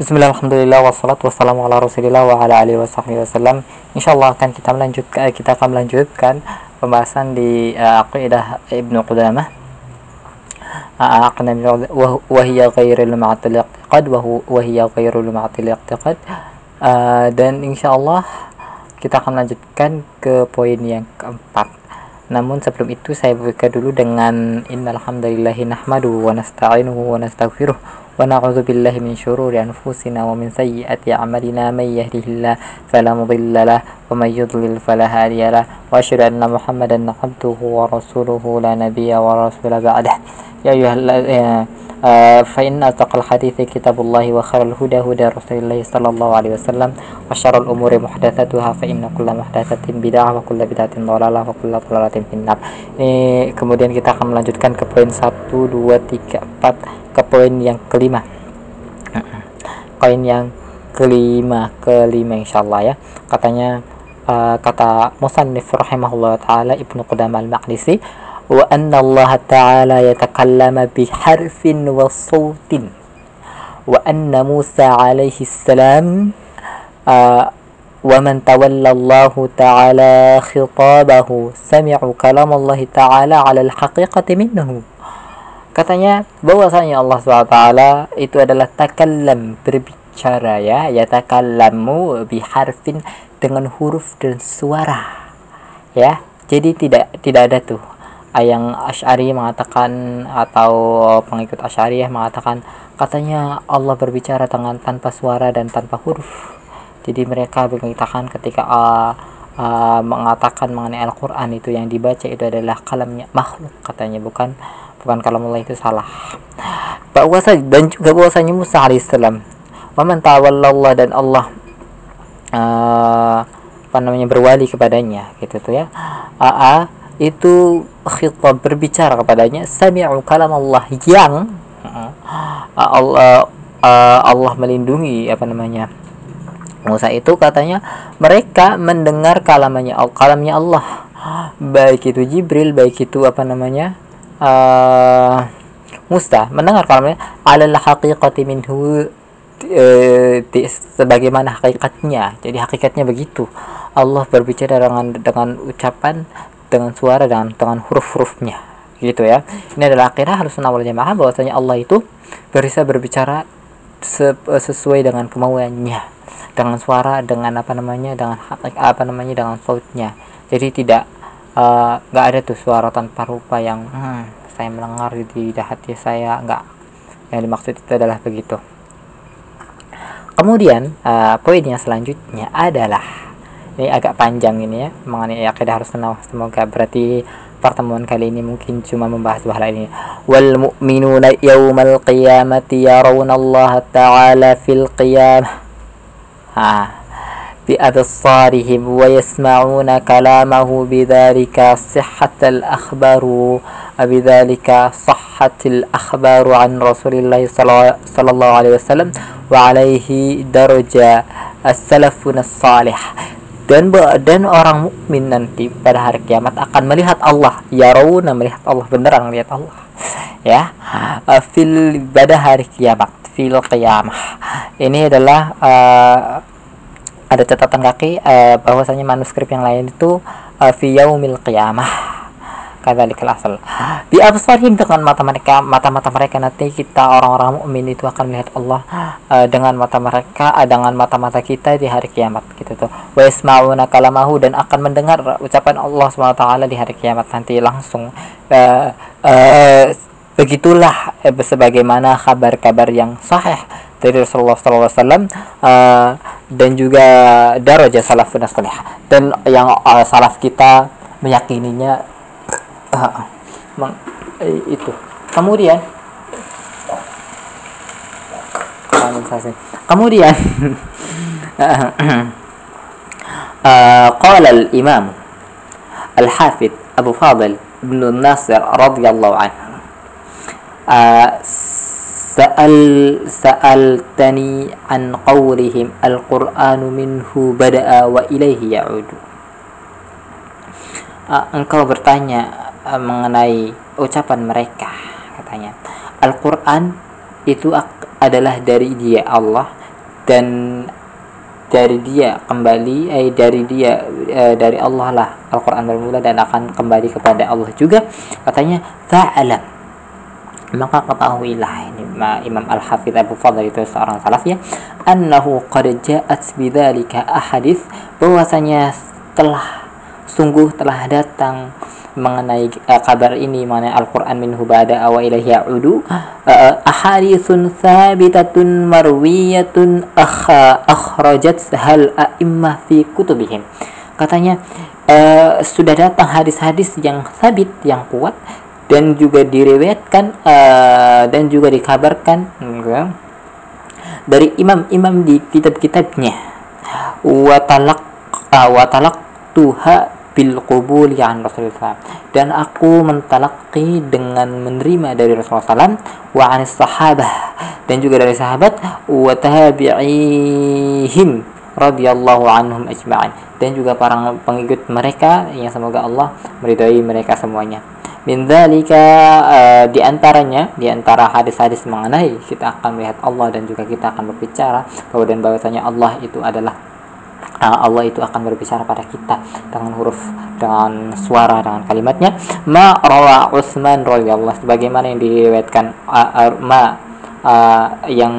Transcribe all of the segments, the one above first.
Bismillah, alhamdulillah, wassalatu wassalamu ala rasulillah wa ala alihi wa sahbihi wasallam InsyaAllah akan kita melanjutkan kita akan melanjutkan pembahasan di uh, Aqidah Ibnu Qudamah. Wa hiya ghairul ma'atil i'tiqad wa hiya ghairul ma'atil i'tiqad uh, dan insyaallah kita akan melanjutkan ke poin yang keempat. Namun sebelum itu saya buka dulu dengan innal hamdalillahi nahmadu wa nasta'inuhu wa nastaghfiruh ونعوذ بالله من شرور أنفسنا ومن سيئات أعمالنا من يهده الله فلا مضل له ومن يضلل فلا هادي له وأشهد أن محمدا عبده ورسوله لا نبي ورسول بعده. يا أيها آه، فإن أصدق الحديث كتاب الله وخير الهدى هدى رسول الله صلى الله عليه وسلم وشر الأمور محدثاتها فإن كل محدثة بدعة وكل بدعة ضلالة وكل ضلالة في النار. Ini kemudian kita akan melanjutkan ke poin 1 2 3 4 ke poin yang kelima poin yang kelima kelima insyaallah ya katanya uh, kata musannif rahimahullah taala Ibnu Qudamah al-Maqdisi وأن الله تعالى يتكلم بحرف وصوت وأن موسى عليه السلام آه ومن تولى الله تعالى خطابه سمعوا كلام الله تعالى على الحقيقة منه katanya bahwasanya Allah SWT itu adalah takallam berbicara ya. Ya takallamu biharfin dengan huruf dan suara. Ya jadi tidak tidak ada tuh yang Ash'ari mengatakan atau pengikut Asy'ariyah mengatakan katanya Allah berbicara dengan tanpa suara dan tanpa huruf. Jadi mereka mengatakan ketika uh, uh, mengatakan mengenai Al-Quran itu yang dibaca itu adalah kalamnya makhluk katanya bukan bukan kalam Allah itu salah. Bahwasa dan juga bahwasanya Musa alaihissalam waman tawallallah dan Allah uh, apa namanya berwali kepadanya gitu tuh ya. Uh, itu khitab berbicara kepadanya sami'u kalam Allah yang uh, Allah uh, Allah melindungi apa namanya Musa itu katanya mereka mendengar kalamnya kalamnya Allah. Baik itu Jibril baik itu apa namanya Musa mendengar kalamnya alal haqiqati minhu uh, sebagaimana hakikatnya. Jadi hakikatnya begitu. Allah berbicara dengan dengan ucapan dengan suara dan dengan huruf-hurufnya. Gitu ya. Ini adalah akhirnya harus wal jamaah bahwasanya Allah itu bisa berbicara sesuai dengan kemauannya. Dengan suara dengan apa namanya dengan apa namanya dengan sautnya. Jadi tidak eh, nggak uh, ada tuh suara tanpa rupa yang hmm, saya mendengar di hati saya nggak. Yang dimaksud itu adalah begitu. Kemudian uh, poin yang selanjutnya adalah ini agak panjang ini ya mengenai akidah harus tenang. Semoga berarti pertemuan kali ini mungkin cuma membahas hal ini. Wal mu'minuna yaumal qiyamati yarawna Allah ta'ala fil qiyamah ha بأبصارهم ويسمعون كلامه بذلك صحة الأخبار بذلك صحة الأخبار عن رسول الله صلى الله عليه وسلم وعليه درجة السلفنا الصالح dan dan orang mukmin nanti pada hari kiamat akan melihat Allah ya rauna melihat Allah beneran melihat Allah ya uh, fil pada hari kiamat fil kiamah ini adalah uh, ada catatan kaki uh, bahwasanya manuskrip yang lain itu uh, fi yaumil qiyamah. Kadzalikal asal di absarihim dengan mata mereka mata-mata mereka nanti kita orang-orang mukmin itu akan melihat Allah uh, dengan mata mereka uh, dengan mata-mata kita di hari kiamat gitu tuh. Wa yasma'una kalamahu dan akan mendengar ucapan Allah SWT di hari kiamat nanti langsung. Uh, uh, begitulah eh, sebagaimana kabar-kabar yang sahih dari Rasulullah SAW uh, dan juga darajah salafun salih. Dan yang uh, salaf kita meyakininya uh, eh, itu. Kemudian kemudian qala al-imam al-hafid Abu Fadil bin Nasir radhiyallahu anhu uh, سأل سألتني عن قولهم القرآن منه بدأ وإليه يعود uh, engkau bertanya Eh, mengenai ucapan mereka katanya Al-Quran itu adalah dari dia Allah dan dari dia kembali eh dari dia eh, dari Allah lah Al-Qur'an bermula dan akan kembali kepada Allah juga katanya fa'alam maka ketahuilah Imam Al-Hafidh Abu Fadl itu seorang salaf ya annahu qad ja'at bidzalika ahadits bahwasanya telah sungguh telah datang mengenai uh, kabar ini mengenai Al-Qur'an minhu ba'da awa ilahi ya'udu uh, ahaditsun thabitatun marwiyatun akha akhrajat hal a'immah fi kutubihim. Katanya uh, sudah datang hadis-hadis yang sabit yang kuat dan juga diriwayatkan uh, dan juga dikabarkan dari imam-imam di kitab-kitabnya. Wa talaq uh, talaq tuha bil qubul an Rasulullah dan aku mentalaki dengan menerima dari Rasulullah SAW wa anis sahabah. Dan juga dari sahabat wa tabi'ihim radhiyallahu anhum ajma'in. Dan juga para pengikut mereka yang semoga Allah meridai mereka semuanya min dzalika uh, di antaranya di antara hadis-hadis mengenai kita akan melihat Allah dan juga kita akan berbicara bahwa dan bahwasanya Allah itu adalah Allah itu akan berbicara pada kita dengan huruf dengan suara dengan kalimatnya. Ma rawa Utsman radhiyallahu sebagaimana yang diriwayatkan uh, uh, ma uh, yang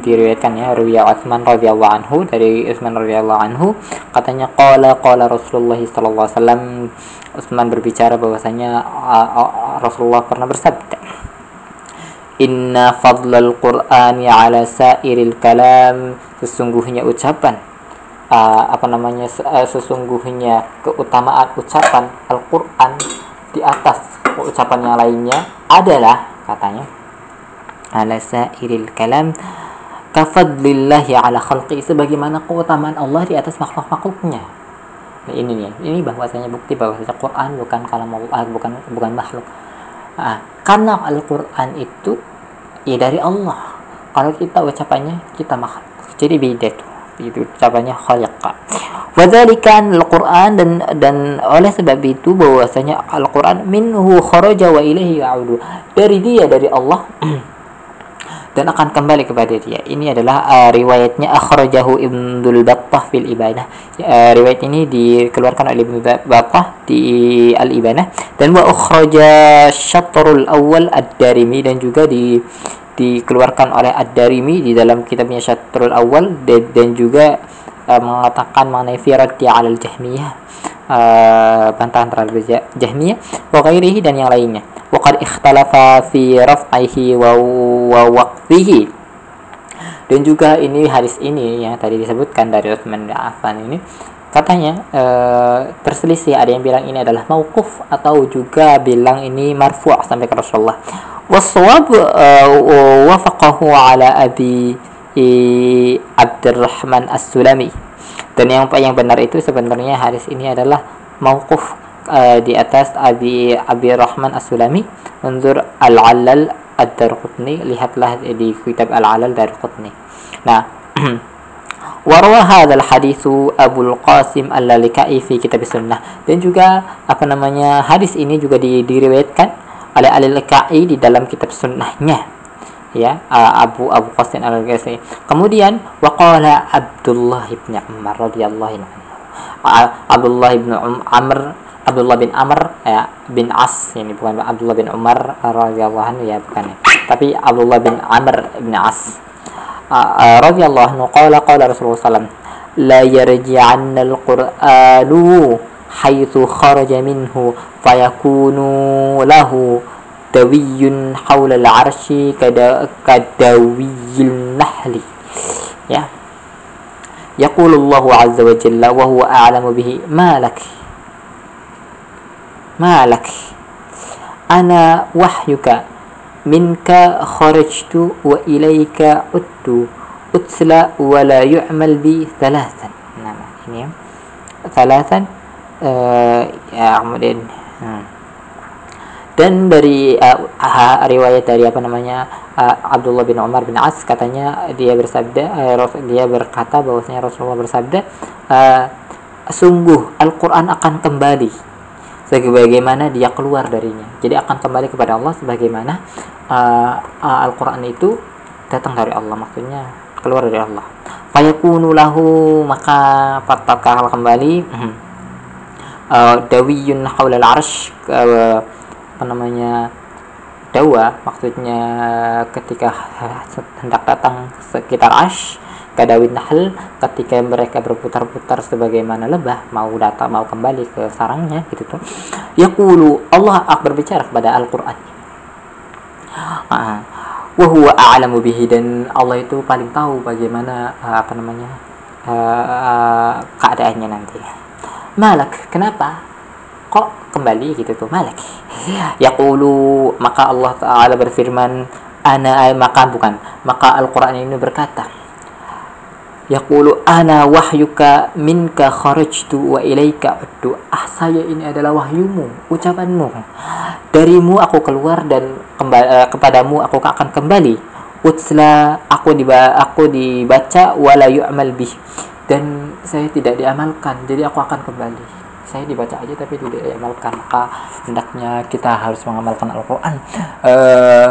diriwayatkan ya Ruya Utsman radhiyallahu anhu dari Utsman radhiyallahu anhu katanya qala qala Rasulullah sallallahu alaihi wasallam. Utsman berbicara bahwasanya uh, uh, Rasulullah pernah bersabda Inna fadlal Qur'ani ala sairil kalam. Sesungguhnya ucapan uh, apa namanya uh, sesungguhnya keutamaan ucapan Al-Qur'an di atas ucapan yang lainnya adalah katanya ala sairil kalam kafadlillahi ala khalqi sebagaimana keutamaan Allah di atas makhluk-makhluknya. Nah, ini nih ini bahwasanya bukti bahwasanya Quran bukan kalam Allah bukan bukan makhluk. Nah, karena Al-Quran itu ya dari Allah. Kalau kita ucapannya kita makhluk. Jadi beda tuh itu ucapannya khalaqa wadzalikan Al-Qur'an dan dan oleh sebab itu bahwasanya Al-Qur'an minhu kharaja wa ilaihi ya'udu. Dari dia dari Allah dan akan kembali kepada dia. Ini adalah uh, riwayatnya akhrajahu Ibnul Battah fil Ibanah. Uh, riwayat ini dikeluarkan oleh Ibnu Battah di Al Ibanah dan wa akhraja syatrul awal ad-Darimi dan juga di dikeluarkan oleh Ad-Darimi di dalam kitabnya Syatrul Awal dan, dan juga uh, mengatakan mengenai firati al jahmiyah uh, bantahan terhadap jahmiyah wa dan yang lainnya wa qad ikhtalafa fi raf'ihi wa, wa waqfihi dan juga ini hadis ini yang tadi disebutkan dari Utsman bin Affan ini katanya e, terselisih ada yang bilang ini adalah mauquf atau juga bilang ini marfu' sampai ke Rasulullah والصواب وافقه على أبي Abdurrahman As-Sulami dan yang yang benar itu sebenarnya hadis ini adalah mauquf uh, di atas Abi Abi Rahman As-Sulami. Menurut Al-Alal Ad-Darqutni. Lihatlah di kitab Al-Alal Darqutni. Nah warwa hadzal haditsu Abu Qasim Al-Lalikai fi kitab sunnah. Dan juga apa namanya hadis ini juga diriwayatkan oleh Al-Lakai di dalam kitab sunnahnya. Ya Abu Abu Qasim Al-Ghazali. Kemudian waqala Abdullah bin Umar radhiyallahu anhu. Abdullah um, Amr Abdullah bin Amr ya bin As ini bukan Abdullah bin Umar radhiyallahu anhu ya bukan ya. Tapi Abdullah bin Amr bin As radhiyallahu anhu qala qala Rasulullah sallallahu la yarji'anna al-Qur'anu haitsu kharaja minhu fayakunu lahu dawiyun haula al-arsy kada kadawiyil nahli ya يقول الله عز وجل وهو أعلم به ما لك ما لك أنا وحيك منك خرجت وإليك عدت أتلى ولا يعمل بي ثلاثا نعم ثلاثا uh, ya kemudian hmm. dan dari uh, riwayat dari apa namanya uh, Abdullah bin Umar bin As katanya dia bersabda uh, dia berkata bahwasanya Rasulullah bersabda uh, sungguh Al-Qur'an akan kembali sebagaimana dia keluar darinya. Jadi akan kembali kepada Allah sebagaimana uh, uh, Al-Qur'an itu datang dari Allah maksudnya keluar dari Allah. Fayakunu lahu maka tatkala kembali? Uh, dawiyun haulal arsh uh, apa namanya dawa maksudnya ketika hendak datang sekitar ash kadawin nahl ketika mereka berputar-putar sebagaimana lebah mau datang mau kembali ke sarangnya gitu tuh yaqulu Allah berbicara kepada Al-Qur'an. Uh, wa huwa a'lamu bihi dan Allah itu paling tahu bagaimana uh, apa namanya uh, uh, keadaannya nanti. Malak kenapa? Kok kembali gitu tuh malak. Yaqulu maka Allah taala berfirman ana maka bukan maka Al-Qur'an ini berkata yaqulu ana wahyuka minka kharajtu wa ilaika. Uddu ah saya ini adalah wahyumu ucapanmu. Darimu aku keluar dan kembali, uh, kepadamu aku akan kembali. Utsla aku diba aku dibaca wala yu'mal bih. Dan saya tidak diamalkan jadi aku akan kembali. Saya dibaca aja tapi tidak diamalkan maka hendaknya kita harus mengamalkan Al-Qur'an. Uh,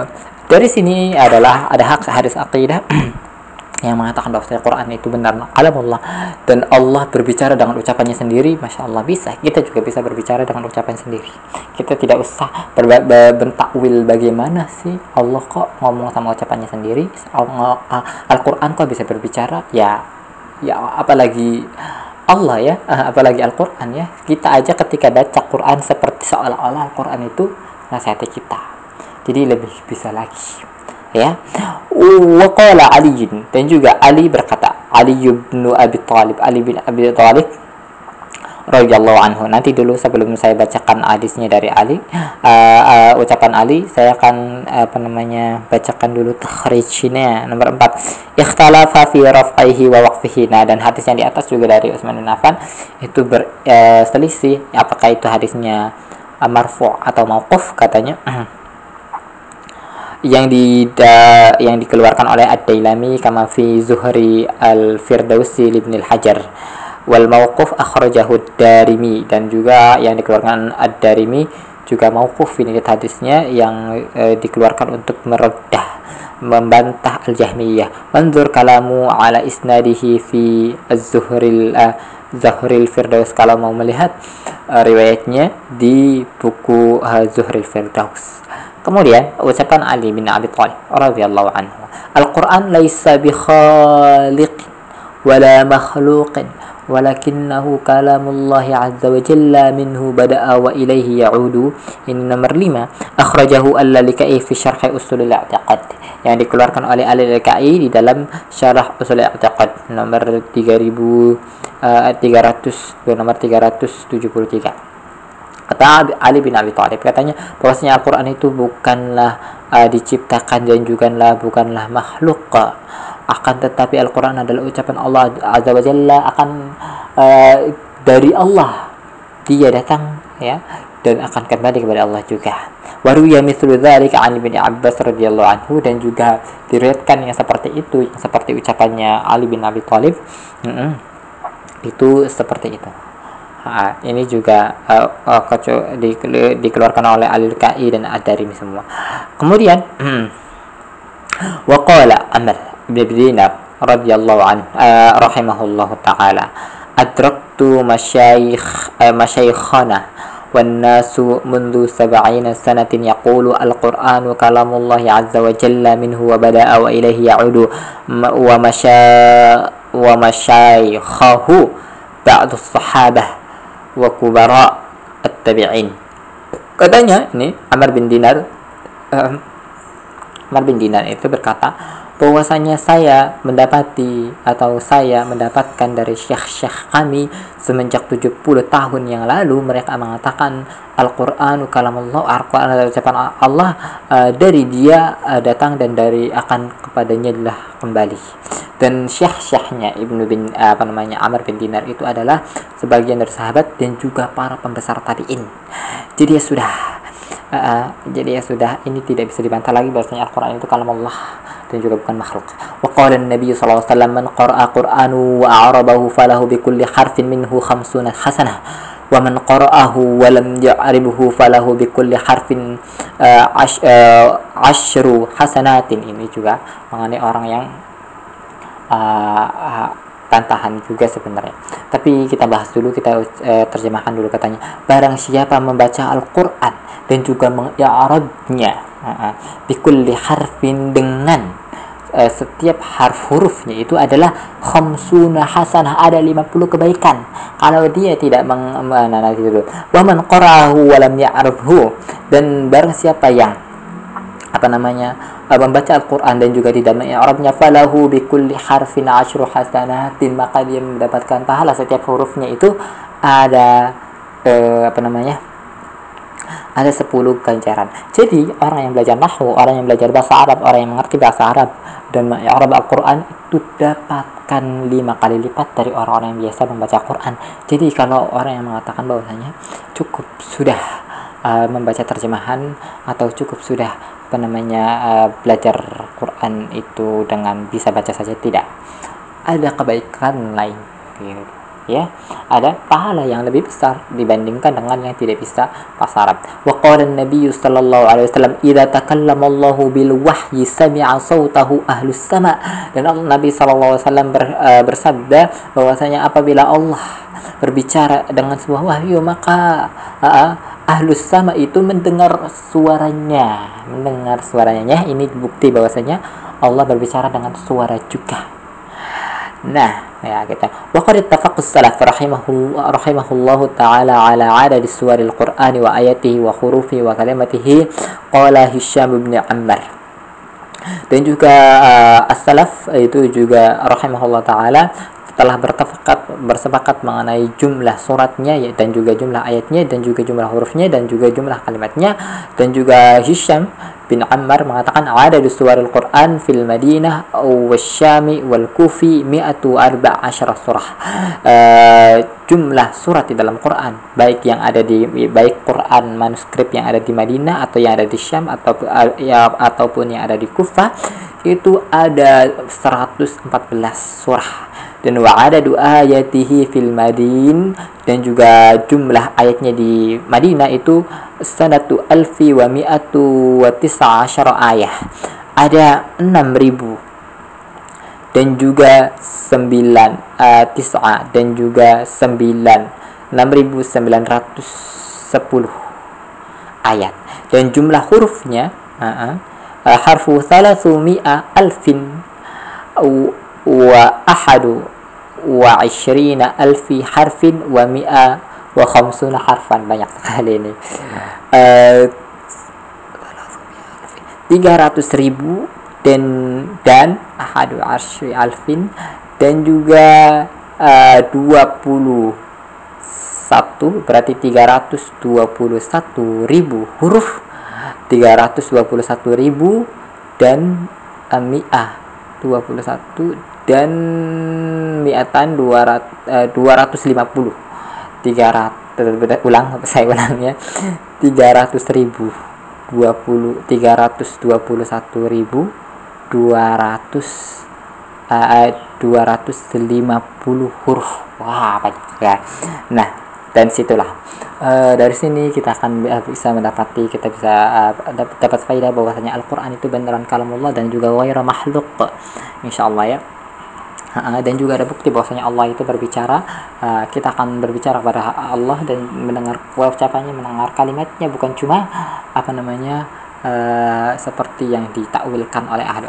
dari sini adalah ada hak hadis aqidah yang mengatakan bahwa Al-Quran itu benar kalam Allah dan Allah berbicara dengan ucapannya sendiri Masya Allah bisa. Kita juga bisa berbicara dengan ucapan sendiri. Kita tidak usah bentakwil bagaimana sih Allah kok ngomong sama ucapannya sendiri. Al-Quran kok bisa berbicara? Ya ya apalagi Allah ya apalagi Al-Quran ya. Kita aja ketika baca Quran seperti seolah-olah Al-Quran itu nasihati kita. Jadi lebih bisa lagi ya waqala Ali dan juga Ali berkata Ali bin Abi Talib Ali bin Abi Talib radhiyallahu anhu. Nanti dulu sebelum saya bacakan hadisnya dari Ali, uh, uh, ucapan Ali, saya akan uh, apa namanya bacakan dulu takhrijnya nomor 4. Ikhtalafa fi raf'ihi wa waqfihi. Nah, dan hadis yang di atas juga dari Utsman bin Affan itu berselisih uh, apakah itu hadisnya uh, marfu' atau mauquf katanya. yang di yang dikeluarkan oleh Ad-Dailami kama fi Zuhri Al-Firdausi Ibn Al-Hajar wal mauquf akhrajahu Darimi dan juga yang dikeluarkan Ad-Darimi juga mauquf ini hadisnya yang e, dikeluarkan untuk meredah membantah Al-Jahmiyah. Manzur kalamu ala isnadihi fi Az-Zuhril uh, Zuhril Firdaus. Kalau mau melihat uh, riwayatnya di buku uh, Zuhril Firdaus Kemudian ucapan Ali bin Abi Thalib radhiyallahu anhu, Al-Qur'an laisa bi khaliq wala makhluqin walakinnahu kalamullah azza wa jalla minhu bada'a wa ilaihi ya'udu. Ini nomor 5 akhrajahu al-lalikai fi syarh usul al-i'tiqad yang dikeluarkan oleh al-lalikai di dalam syarah usul al-i'tiqad nomor 3000 uh, 300 nomor 373 kata Ali bin Abi Thalib katanya bahwasanya Al-Qur'an itu bukanlah uh, diciptakan dan juga bukanlah makhluk akan tetapi Al-Qur'an adalah ucapan Allah Azza wa Jalla akan uh, dari Allah dia datang ya dan akan kembali kepada Allah juga. Waruya mithlu dzalika an bin Abbas radhiyallahu anhu dan juga diriwayatkan yang seperti itu, yang seperti ucapannya Ali bin Abi Thalib. Mm -hmm. Itu seperti itu Ha, ini juga uh, uh, di, dikeluarkan oleh Alil Kai dan Ad-Darimi semua. Kemudian waqala Amr bin Dinar radhiyallahu an uh, rahimahullahu taala adraktu masyayikh uh, masyayikhana والناس منذ سبعين سنة يقول القرآن كلام الله عز وجل منه وبدأ وإليه يعود ومشا ومشايخه بعض الصحابة wa kubara at-tabi'in. Katanya ini Amr bin Dinar uh, Amr bin Dinar itu berkata bahwasanya saya mendapati atau saya mendapatkan dari syekh-syekh kami semenjak 70 tahun yang lalu mereka mengatakan Al-Qur'an kalamullah Al-Qur'an adalah ucapan Allah uh, dari dia uh, datang dan dari akan kepadanya adalah kembali dan syekh-syekhnya Ibnu bin apa namanya Amr bin Dinar itu adalah sebagian dari sahabat dan juga para pembesar tabi'in. Jadi ya sudah uh, jadi ya sudah ini tidak bisa dibantah lagi bahwasanya Al-Qur'an itu kalam Allah dan juga bukan makhluk. Wa qala Nabi sallallahu alaihi wasallam man qara'a Qur'anu wa a'rabahu falahu bi kulli harfin minhu khamsuna hasanah. Wa man qara'ahu wa lam ya'ribhu falahu bi kulli harfin uh, ash, uh, ashru hasanatin. Ini juga mengenai orang yang uh, uh, bantahan juga sebenarnya. Tapi kita bahas dulu, kita uh, terjemahkan dulu katanya. Barang siapa membaca Al-Qur'an dan juga mengi'rabnya uh, bikulli harfin dengan setiap harf hurufnya itu adalah khamsuna hasanah ada 50 kebaikan kalau dia tidak meng mana gitu wa man qara'ahu dan barang siapa yang apa namanya membaca Al-Quran dan juga tidak mengi'rabnya falahu bi kulli harfin asyru hasanatin maka dia mendapatkan pahala. Setiap hurufnya itu ada uh, apa namanya ada 10 ganjaran. Jadi orang yang belajar nahwu orang yang belajar bahasa Arab orang yang mengerti bahasa Arab dan mengi'rab Al-Quran itu dapatkan lima kali lipat dari orang-orang yang biasa membaca Quran jadi kalau orang yang mengatakan bahwasanya cukup sudah uh, membaca terjemahan atau cukup sudah apa namanya uh, belajar Quran itu dengan bisa baca saja? Tidak. Ada kebaikan lain gitu ya. Ada pahala yang lebih besar dibandingkan dengan yang tidak bisa bahasa Arab. Wa qala an-nabiy sallallahu alaihi wasallam idza takallama Allah bil wahyi sami'a sautahu ahlus sama. Dan Nabi sallallahu alaihi wasallam uh, bersabda bahwasanya apabila Allah berbicara dengan sebuah wahyu maka uh, ahlus sama itu mendengar suaranya mendengar suaranya. Ini bukti bahwasanya Allah berbicara dengan suara juga. Nah ya kita wa qad ittafaqa salaf rahimahullah taala ala adad suwaril qur'ani wa ayatihi wa hurufi wa kalimatihi. Qala Hisham bin Ammar dan juga uh, as-salaf itu juga rahimahullah taala telah bersepakat bersepakat mengenai jumlah suratnya ya, dan juga jumlah ayatnya dan juga jumlah hurufnya dan juga jumlah kalimatnya. Dan juga Hisham bin Ammar mengatakan ada di suarul Quran fil Madinah wasyami wal Kufi mi'atu arba asyara surah. Uh, jumlah surat di dalam Quran baik yang ada di baik Quran manuskrip yang ada di Madinah atau yang ada di Syam atau ya, ataupun yang ada di Kufah itu ada 114 surah dan wa adadu ayatihi fil madin. Dan juga jumlah ayatnya di Madinah itu sanatu alfi wa mi'atu wa tis'a ayah. Ada 6000 dan juga 9 uh, tis'a dan juga 9 6910 ayat. Dan jumlah hurufnya uh, uh, harfu 300 alfin wa ahadu wa ishrina alfi harfin wa mi'a wa khamsuna harfan. Banyak sekali ini. Tiga ratus ribu dan dan ahadu arsy alfin dan juga dua puluh satu berarti tiga ratus dua puluh satu ribu huruf. tiga ratus dua puluh satu ribu dan mi'ah satu dan miatan 200 uh, 250 300 ulang saya ulangnya 300 ribu 20 321 ribu 200 uh, 250 huruf. Wah banyak ya. Nah dan situlah. Uh, dari sini kita akan bisa mendapati kita bisa uh, dapat faedah bahwasanya Al-Qur'an itu beneran kalamullah dan juga ghairu makhluk insyaallah ya dan juga ada bukti bahwasanya Allah itu berbicara. Kita akan berbicara kepada Allah dan mendengar ucapannya mendengar kalimatnya. Bukan cuma apa namanya uh, seperti yang ditakwilkan oleh ahli